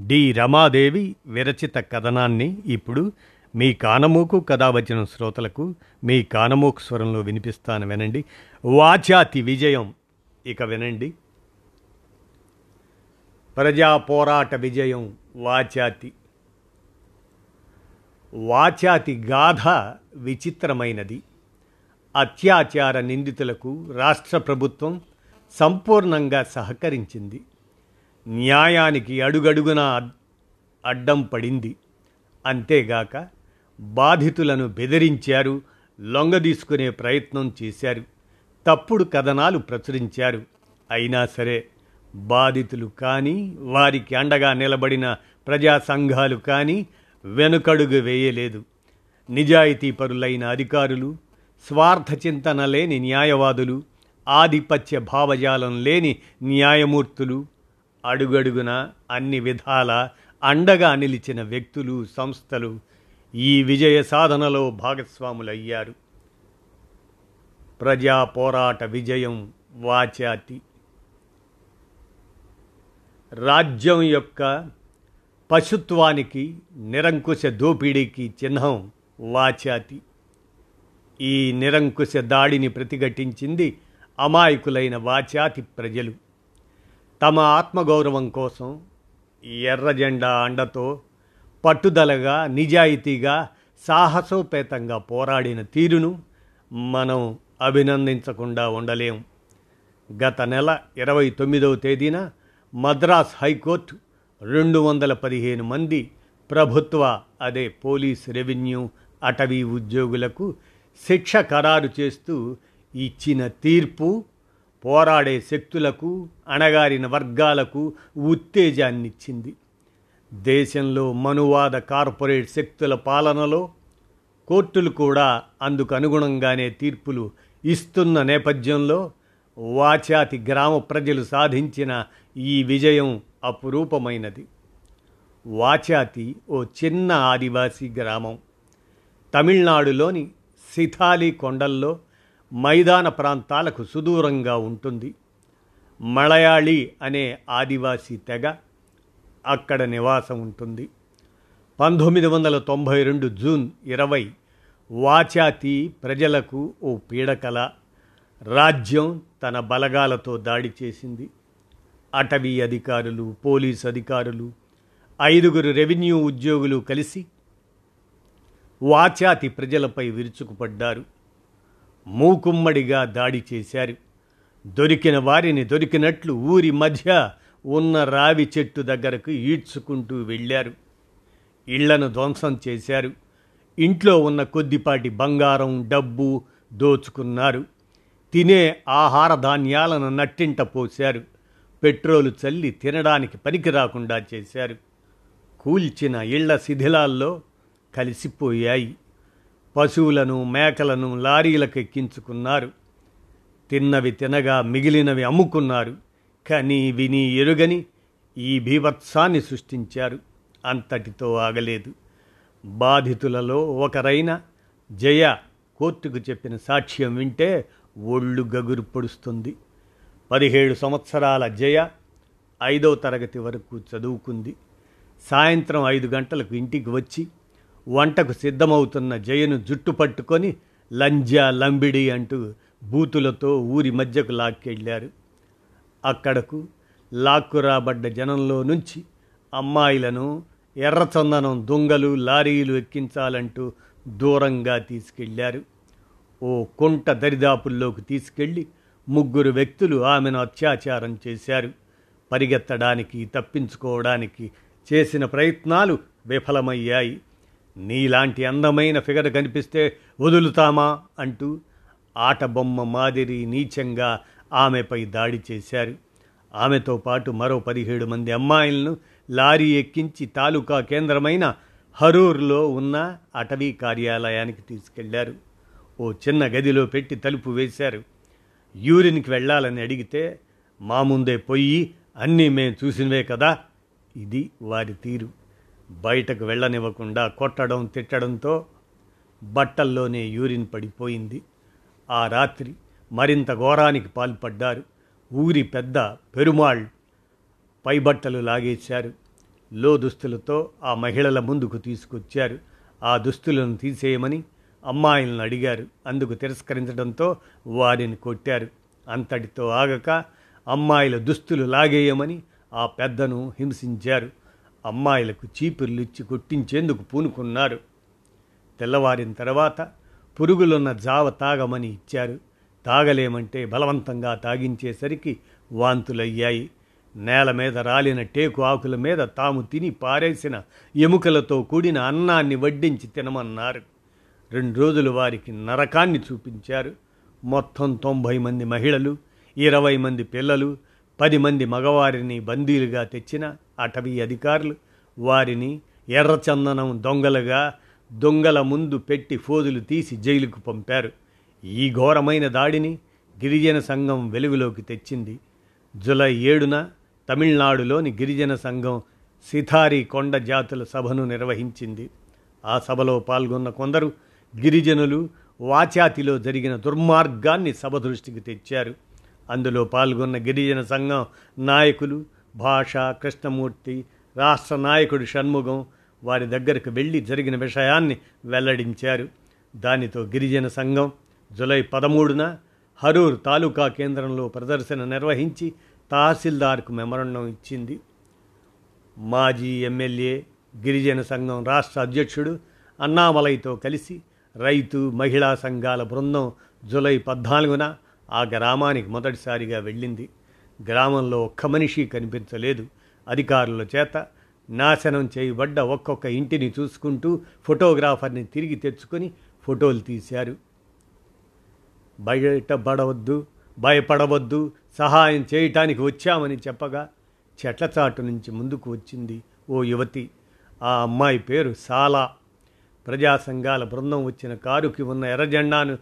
D. Ramadevi విరచిత కథనాన్ని ఇప్పుడు మీ కానమూకు కథ వచ్చిన శ్రోతలకు మీ కానమూకు స్వరంలో వినిపిస్తాను వినండి. వాచాతి విజయం. ఇక వినండి. ప్రజా పోరాట విజయం వాచాతి వాచాతి గాథ విచిత్రమైనది. అత్యాచార నిందితులకు రాష్ట్ర ప్రభుత్వం సంపూర్ణంగా సహకరించింది. న్యాయానికి అడుగడుగున అడ్డం పడింది. అంతేగాక బాధితులను బెదిరించారు లొంగదీసుకునే ప్రయత్నం చేశారు తప్పుడు కథనాలు ప్రచురించారు. అయినా సరే బాధితులు కానీ వారికి అండగా నిలబడిన ప్రజా సంఘాలు కానీ వెనుకడుగు వేయలేదు. నిజాయితీపరులైన అధికారులు స్వార్థ చింతన లేని న్యాయవాదులు ఆధిపత్య భావజాలం లేని న్యాయమూర్తులు అడుగడుగున అన్ని విధాల అండగా నిలిచిన వ్యక్తులు సంస్థలు ఈ విజయ సాధనలో భాగస్వాములయ్యారు. ప్రజా పోరాట విజయం వాచాతి. రాజ్యం యొక్క పశుత్వానికి నిరంకుశ దోపిడీకి చిహ్నం వాచాతి. ఈ నిరంకుశ దాడిని ప్రతిఘటించింది అమాయకులైన వాచాతి ప్రజలు. తమ ఆత్మగౌరవం కోసం ఎర్ర జెండా అండతో పట్టుదలగా నిజాయితీగా సాహసోపేతంగా పోరాడిన తీరును మనం అభినందించకుండా ఉండలేం. గత నెల ఇరవై తొమ్మిదవ తేదీన మద్రాస్ హైకోర్టు రెండు వందల పదిహేను మంది ప్రభుత్వ అదే పోలీస్ రెవెన్యూ అటవీ ఉద్యోగులకు శిక్ష ఖరారు చేస్తూ ఇచ్చిన తీర్పు పోరాడే శక్తులకు అణగారిన వర్గాలకు ఉత్తేజాన్నిచ్చింది. దేశంలో మనువాద కార్పొరేట్ శక్తుల పాలనలో కోర్టులు కూడా అందుకు అనుగుణంగానే తీర్పులు ఇస్తున్న నేపథ్యంలో వాచాతి గ్రామ ప్రజలు సాధించిన ఈ విజయం అపురూపమైనది. వాచాతి ఓ చిన్న ఆదివాసీ గ్రామం. తమిళనాడులోని సిథాలి కొండల్లో మైదాన ప్రాంతాలకు సుదూరంగా ఉంటుంది. మలయాళీ అనే ఆదివాసీ తెగ అక్కడ నివాసం ఉంటుంది. పంతొమ్మిది వందల తొంభై రెండు జూన్ ఇరవై వాచాతి ప్రజలకు ఓ పీడకల. రాజ్యం తన బలగాలతో దాడి చేసింది. అటవీ అధికారులు పోలీస్ అధికారులు ఐదుగురు రెవెన్యూ ఉద్యోగులు కలిసి వాచాతి ప్రజలపై విరుచుకుపడ్డారు. మూకుమ్మడిగా దాడి చేశారు. దొరికిన వారిని దొరికినట్లు ఊరి మధ్య ఉన్న రావి చెట్టు దగ్గరకు ఈడ్చుకుంటూ వెళ్ళారు. ఇళ్ళను ధ్వంసం చేశారు. ఇంట్లో ఉన్న కొద్దిపాటి బంగారం డబ్బు దోచుకున్నారు. తినే ఆహార ధాన్యాలను నట్టింట పోశారు. పెట్రోలు చల్లి తినడానికి పనికి రాకుండా చేశారు. కూల్చిన ఇళ్ళ శిథిలాల్లో కలిసిపోయాయి. పశువులను మేకలను లారీలకు ఎక్కించుకున్నారు. తిన్నవి తినగా మిగిలినవి అమ్ముకున్నారు. కని విని ఎరుగని ఈ బీభత్సాన్ని సృష్టించారు. అంతటితో ఆగలేదు. బాధితులలో ఒకరైన జయ కోర్టుకు చెప్పిన సాక్ష్యం వింటే ఒళ్ళు గగురు పొడుస్తుంది. పదిహేడు సంవత్సరాల జయ ఐదవ తరగతి వరకు చదువుకుంది. సాయంత్రం ఐదు గంటలకు ఇంటికి వచ్చి వంటకు సిద్ధమవుతున్న జయను జుట్టు పట్టుకొని లంజా లంబిడి అంటూ బూతులతో ఊరి మధ్యకు లాక్కెళ్ళారు. అక్కడకు లాక్కు రాబడ్డ జనంలో నుంచి అమ్మాయిలను ఎర్రచందనం దొంగలు లారీలు ఎక్కించాలంటూ దూరంగా తీసుకెళ్ళారు ఓ కుంట దరిదాపుల్లోకి తీసుకెళ్ళి ముగ్గురు వ్యక్తులు ఆమెను అత్యాచారం చేశారు. పరిగెత్తడానికి తప్పించుకోవడానికి చేసిన ప్రయత్నాలు విఫలమయ్యాయి. నీలాంటి అందమైన ఫిగర్ కనిపిస్తే వదులుతామా అంటూ ఆటబొమ్మ మాదిరి నీచంగా ఆమెపై దాడి చేశారు. ఆమెతో పాటు మరో పదిహేడు మంది అమ్మాయిలను లారీ ఎక్కించి తాలూకా కేంద్రమైన హరూర్లో ఉన్న అటవీ కార్యాలయానికి తీసుకెళ్ళారు. ఓ చిన్న గదిలో పెట్టి తలుపు వేశారు. యూరిన్కి వెళ్ళాలని అడిగితే మా ముందే పొయ్యి అన్నీ మేము చూసినవే కదా ఇది వారి తీరు. బయటకు వెళ్ళనివ్వకుండా కొట్టడం తిట్టడంతో బట్టల్లోనే యూరిన్ పడిపోయింది. ఆ రాత్రి మరింత ఘోరానికి పాల్పడ్డారు. ఊరి పెద్ద పెరుమాళ్ పైబట్టలు లాగేశారు. లో దుస్తులతో ఆ మహిళల ముందుకు తీసుకొచ్చారు. ఆ దుస్తులను తీసేయమని అమ్మాయిలను అడిగారు. అందుకు తిరస్కరించడంతో వారిని కొట్టారు. అంతటితో ఆగక అమ్మాయిల దుస్తులు లాగేయమని ఆ పెద్దను హింసించారు. అమ్మాయిలకు చీపుర్లు ఇచ్చి కొట్టించేందుకు పూనుకున్నారు. తెల్లవారిన తర్వాత పురుగులున్న జావ తాగమని ఇచ్చారు. తాగలేమంటే బలవంతంగా తాగించేసరికి వాంతులయ్యాయి. నేల మీద రాలిన టేకు ఆకుల మీద తాము తిని పారేసిన ఎముకలతో కూడిన అన్నాన్ని వడ్డించి తినమన్నారు. రెండు రోజులు వారికి నరకాన్ని చూపించారు. మొత్తం తొంభై మంది మహిళలు ఇరవై మంది పిల్లలు పది మంది మగవారిని బందీలుగా తెచ్చిన అటవీ అధికారులు వారిని ఎర్రచందనం దొంగలుగా దొంగల ముందు పెట్టి ఫోజులు తీసి జైలుకు పంపారు. ఈ ఘోరమైన దాడిని గిరిజన సంఘం వెలుగులోకి తెచ్చింది. జులై ఏడున తమిళనాడులోని గిరిజన సంఘం సిథారి కొండ జాతుల సభను నిర్వహించింది. ఆ సభలో పాల్గొన్న కొందరు గిరిజనులు వాచాతిలో జరిగిన దుర్మార్గాన్ని సభ దృష్టికి తెచ్చారు. అందులో పాల్గొన్న గిరిజన సంఘం నాయకులు భాష కృష్ణమూర్తి రాష్ట్ర నాయకుడు షణ్ముఖం వారి దగ్గరకు వెళ్ళి జరిగిన విషయాన్ని వెల్లడించారు. దానితో గిరిజన సంఘం జులై పదమూడున హరూర్ తాలూకా కేంద్రంలో ప్రదర్శన నిర్వహించి తహసీల్దార్కు మెమరణం ఇచ్చింది. మాజీ ఎమ్మెల్యే గిరిజన సంఘం రాష్ట్ర అధ్యక్షుడు అన్నామలైతో కలిసి రైతు మహిళా సంఘాల బృందం జులై పద్నాలుగున ఆ గ్రామానికి మొదటిసారిగా వెళ్ళింది. గ్రామంలో ఒక్క మనిషి కనిపించలేదు. అధికారుల చేత నాశనం చేయబడ్డ ఒక్కొక్క ఇంటిని చూసుకుంటూ ఫోటోగ్రాఫర్ని తిరిగి తెచ్చుకొని ఫోటోలు తీశారు. బయటపడవద్దు భయపడవద్దు సహాయం చేయటానికి వచ్చామని చెప్పగా చెట్ల చాటు నుంచి ముందుకు వచ్చింది ఓ యువతి. ఆ అమ్మాయి పేరు సాలా. ప్రజా సంఘాల బృందం వచ్చిన కారుకి ఉన్న ఎర్రజెండాను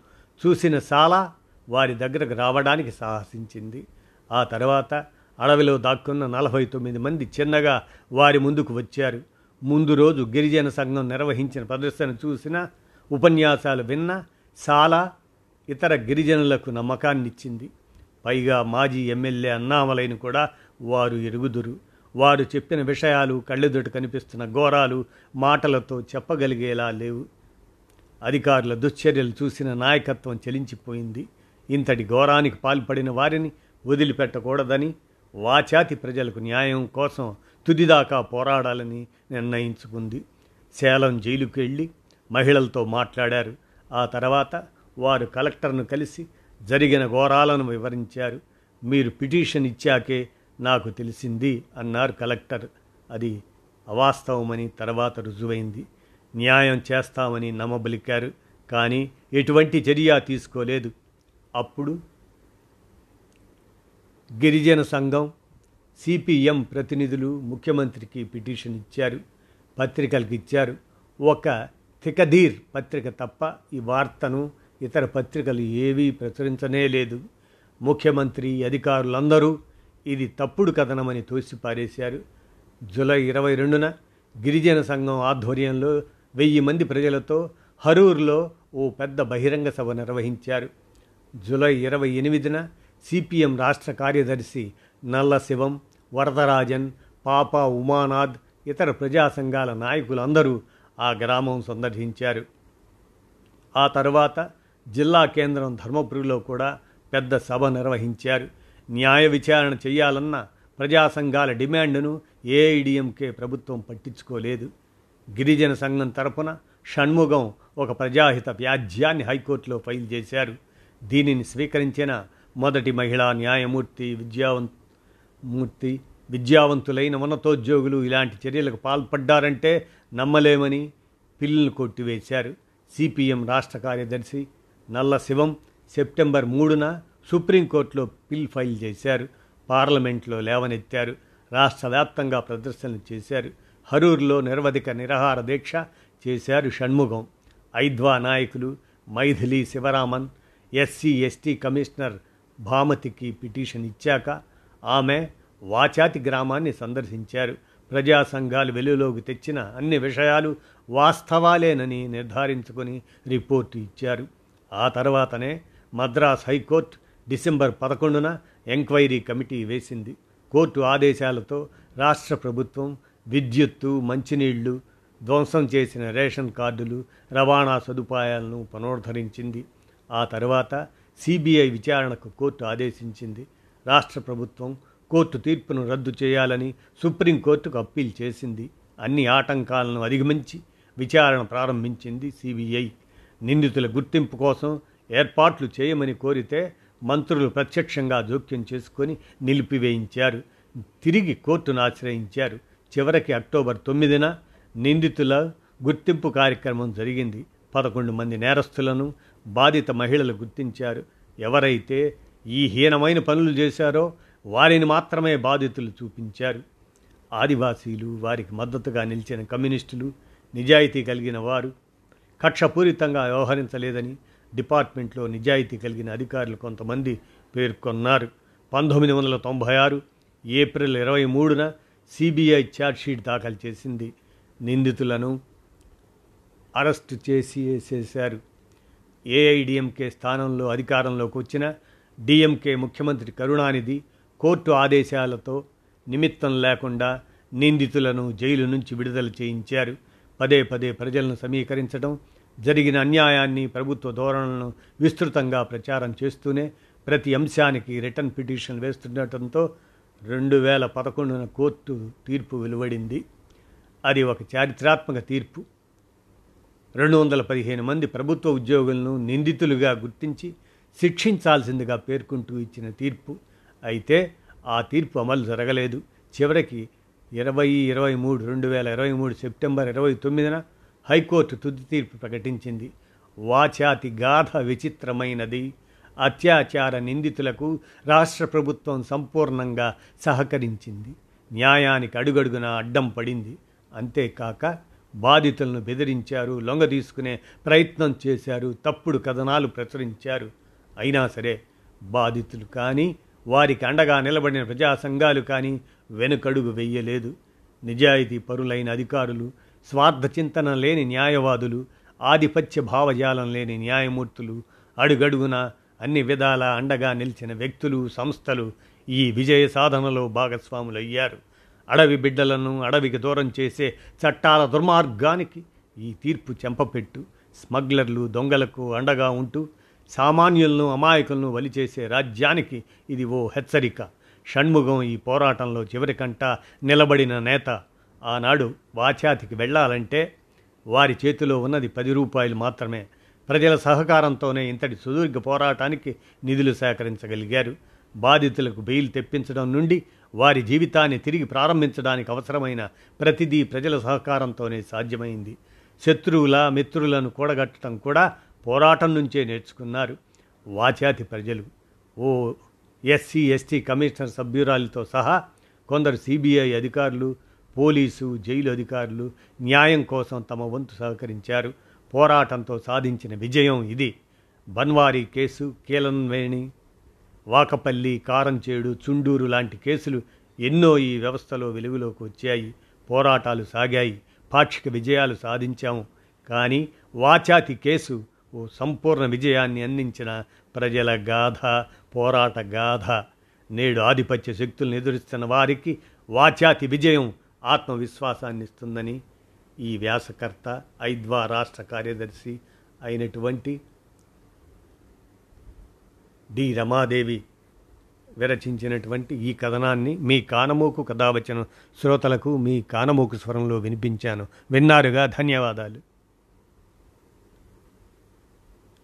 చూసిన సాలా వారి దగ్గరకు రావడానికి సాహసించింది. ఆ తర్వాత అడవిలో దాక్కున్న నలభై తొమ్మిది మంది చిన్నగా వారి ముందుకు వచ్చారు. ముందు రోజు గిరిజన సంఘం నిర్వహించిన ప్రదర్శన చూసిన ఉపన్యాసాలు విన్న చాలా ఇతర గిరిజనులకు నమ్మకాన్నిచ్చింది. పైగా మాజీ ఎమ్మెల్యే అన్నామలైని కూడా వారు ఎరుగుదురు. వారు చెప్పిన విషయాలు కళ్ళెదుట కనిపిస్తున్న ఘోరాలు మాటలతో చెప్పగలిగేలా లేవు. అధికారుల దుశ్చర్యలు చూసిన నాయకత్వం చెలించిపోయింది. ఇంతటి ఘోరానికి పాల్పడిన వారిని వదిలిపెట్టకూడదని వాచాతి ప్రజలకు న్యాయం కోసం తుదిదాకా పోరాడాలని నిర్ణయించుకుంది. సేలం జైలుకు వెళ్ళి మహిళలతో మాట్లాడారు. ఆ తర్వాత వారు కలెక్టర్ను కలిసి జరిగిన ఘోరాలను వివరించారు. మీరు పిటిషన్ ఇచ్చాకే నాకు తెలిసింది అన్నారు కలెక్టర్. అది అవాస్తవమని తర్వాత రుజువైంది. న్యాయం చేస్తామని నమ్మబలికారు. కానీ ఎటువంటి చర్య తీసుకోలేదు. అప్పుడు గిరిజన సంఘం సిపిఎం ప్రతినిధులు ముఖ్యమంత్రికి పిటిషన్ ఇచ్చారు పత్రికలకు ఇచ్చారు. ఒక తికదీర్ పత్రిక తప్ప ఈ వార్తను ఇతర పత్రికలు ఏవీ ప్రచురించనే లేదు. ముఖ్యమంత్రి అధికారులందరూ ఇది తప్పుడు కథనమని తోసిపారేశారు. జూలై ఇరవై రెండున గిరిజన సంఘం ఆధ్వర్యంలో వెయ్యి మంది ప్రజలతో హరూర్లో ఓ పెద్ద బహిరంగ సభ నిర్వహించారు. జూలై ఇరవై ఎనిమిదిన సిపిఎం రాష్ట్ర కార్యదర్శి నల్ల శివం వరదరాజన్ పాప ఉమానాథ్ ఇతర ప్రజా సంఘాల నాయకులందరూ ఆ గ్రామం సందర్శించారు. ఆ తర్వాత జిల్లా కేంద్రం ధర్మపురిలో కూడా పెద్ద సభ నిర్వహించారు. న్యాయ విచారణ చేయాలన్న ప్రజా సంఘాల డిమాండ్ను ఏఐడిఎంకే ప్రభుత్వం పట్టించుకోలేదు. గిరిజన సంఘం తరపున షణ్ముగం ఒక ప్రజాహిత వ్యాజ్యాన్ని హైకోర్టులో ఫైల్ చేశారు. దీనిని స్వీకరించిన మొదటి మహిళా న్యాయమూర్తి విద్యావం మూర్తి విద్యావంతులైన ఉన్నతోద్యోగులు ఇలాంటి చర్యలకు పాల్పడ్డారంటే నమ్మలేమని పిల్లును కొట్టివేశారు. సిపిఎం రాష్ట్ర కార్యదర్శి నల్ల శివం సెప్టెంబర్ మూడున సుప్రీంకోర్టులో పిల్ ఫైల్ చేశారు. పార్లమెంట్లో లేవనెత్తారు. రాష్ట్ర వ్యాప్తంగా ప్రదర్శనలు చేశారు. హరూర్లో నిరవధిక నిరాహార దీక్ష చేశారు షణ్ముఖం. ఐద్వా నాయకులు Mythili Sivaraman SC ST commissioner భామతికి petition ఇచ్చాక ఆమె వాచాతి గ్రామాన్ని సందర్శించారు. ప్రజా సంఘాలు వెలుగులోకి తెచ్చిన అన్ని విషయాలు వాస్తవాలేనని నిర్ధారించుకొని రిపోర్టు ఇచ్చారు. ఆ తర్వాతనే మద్రాస్ హైకోర్టు డిసెంబర్ పదకొండున ఎంక్వైరీ కమిటీ వేసింది. కోర్టు ఆదేశాలతో రాష్ట్ర ప్రభుత్వం విద్యుత్తు మంచినీళ్ళు ధ్వంసం చేసిన రేషన్ కార్డులు రవాణా సదుపాయాలను పునరుద్ధరించింది. ఆ తర్వాత సిబిఐ విచారణకు కోర్టు ఆదేశించింది. రాష్ట్ర ప్రభుత్వం కోర్టు తీర్పును రద్దు చేయాలని సుప్రీంకోర్టుకు అప్పీల్ చేసింది. అన్ని ఆటంకాలను అధిగమించి విచారణ ప్రారంభించింది సిబిఐ. నిందితుల గుర్తింపు కోసం ఏర్పాట్లు చేయమని కోరితే మంత్రులు ప్రత్యక్షంగా జోక్యం చేసుకొని నిలిపివేయించారు. తిరిగి కోర్టును ఆశ్రయించారు. చివరికి అక్టోబర్ తొమ్మిదిన నిందితుల గుర్తింపు కార్యక్రమం జరిగింది. పదకొండు మంది నేరస్తులను బాధిత మహిళలు గుర్తించారు. ఎవరైతే ఈ హీనమైన పనులు చేశారో వారిని మాత్రమే బాధితులు చూపించారు. ఆదివాసీలు వారికి మద్దతుగా నిలిచిన కమ్యూనిస్టులు నిజాయితీ కలిగిన వారు కక్షపూరితంగా వ్యవహరించలేదని డిపార్ట్మెంట్లో నిజాయితీ కలిగిన అధికారులు కొంతమంది పేర్కొన్నారు. పంతొమ్మిది వందల తొంభై ఆరు ఏప్రిల్ ఇరవై మూడున సిబిఐ ఛార్జ్షీట్ దాఖలు చేసింది. నిందితులను అరెస్టు చేసి వేసేశారు. ఏఐడిఎంకే స్థానంలో అధికారంలోకి వచ్చిన డిఎంకే ముఖ్యమంత్రి కరుణానిధి కోర్టు ఆదేశాలతో నిమిత్తం లేకుండా నిందితులను జైలు నుంచి విడుదల చేయించారు. పదే పదే ప్రజలను సమీకరించడం జరిగిన అన్యాయాన్ని ప్రభుత్వ ధోరణులను విస్తృతంగా ప్రచారం చేస్తూనే ప్రతి అంశానికి రిటర్న్ పిటిషన్ వేస్తుండటంతో రెండు వేల పదకొండున కోర్టు తీర్పు వెలువడింది. అది ఒక చారిత్రాత్మక తీర్పు. రెండు వందల పదిహేను మంది ప్రభుత్వ ఉద్యోగులను నిందితులుగా గుర్తించి శిక్షించాల్సిందిగా పేర్కొంటూ ఇచ్చిన తీర్పు. అయితే ఆ తీర్పు అమలు జరగలేదు. చివరికి ఇరవై ఇరవై మూడు రెండు వేల ఇరవై మూడు సెప్టెంబర్ ఇరవై తొమ్మిదిన హైకోర్టు తుది తీర్పు ప్రకటించింది. వాచాతి గాథ విచిత్రమైనది. అత్యాచార నిందితులకు రాష్ట్ర ప్రభుత్వం సంపూర్ణంగా సహకరించింది. న్యాయానికి అడుగడుగున అడ్డం పడింది. అంతేకాక బాధితులను బెదిరించారు లొంగ తీసుకునే ప్రయత్నం చేశారు తప్పుడు కథనాలు ప్రచురించారు. అయినా సరే బాధితులు కానీ వారికి అండగా నిలబడిన ప్రజా సంఘాలు కానీ వెనుకడుగు వెయ్యలేదు నిజాయితీ పరులైన అధికారులు స్వార్థ చింతన లేని న్యాయవాదులు ఆధిపత్య భావజాలం లేని న్యాయమూర్తులు అడుగడుగున అన్ని విధాల అండగా నిలిచిన వ్యక్తులు సంస్థలు ఈ విజయ సాధనలో భాగస్వాములయ్యారు. అడవి బిడ్డలను అడవికి దూరం చేసే చట్టాల దుర్మార్గానికి ఈ తీర్పు చెంపపెట్టు. స్మగ్లర్లు దొంగలకు అండగా ఉంటూ సామాన్యులను అమాయకులను వలిచేసే రాజ్యానికి ఇది ఓ హెచ్చరిక. షణ్ముఖం ఈ పోరాటంలో చివరికంట నిలబడిన నేత. ఆనాడు వాచాతికి వెళ్ళాలంటే వారి చేతిలో ఉన్నది పది రూపాయలు మాత్రమే. ప్రజల సహకారంతోనే ఇంతటి సుదీర్ఘ పోరాటానికి నిధులు సేకరించగలిగారు. బాధితులకు బెయిల్ తెప్పించడం నుండి వారి జీవితాన్ని తిరిగి ప్రారంభించడానికి అవసరమైన ప్రతిదీ ప్రజల సహకారంతోనే సాధ్యమైంది. శత్రువుల మిత్రులను కూడగట్టడం కూడా పోరాటం నుంచే నేర్చుకున్నారు వాచాతి ప్రజలు. ఓ ఎస్సీ ఎస్టీ కమిషనర్ సభ్యురాలితో సహా కొందరు సిబిఐ అధికారులు పోలీసు జైలు అధికారులు న్యాయం కోసం తమ వంతు సహకరించారు. పోరాటంతో సాధించిన విజయం ఇది. బన్వారీ కేసు కీలన్వేణి వాకపల్లి కారంచేడు చుండూరు లాంటి కేసులు ఎన్నో ఈ వ్యవస్థలో వెలుగులోకి వచ్చాయి. పోరాటాలు సాగాయి. పాక్షిక విజయాలు సాధించాము. కానీ వాచాతి కేసు ఓ సంపూర్ణ విజయాన్ని అందించిన ప్రజల గాథ పోరాట గాథ. నేడు ఆధిపత్య శక్తులను ఎదురిస్తున్న వారికి వాచాతి విజయం ఆత్మవిశ్వాసాన్ని ఇస్తుందని ఈ వ్యాసకర్త ఐద్వా రాష్ట్ర కార్యదర్శి అయినటువంటి డి. రమాదేవి విరచించినటువంటి ఈ కథనాన్ని మీ కానమోకు కథావచన శ్రోతలకు మీ కానమోకు స్వరంలో వినిపించాను. విన్నారుగా? ధన్యవాదాలు.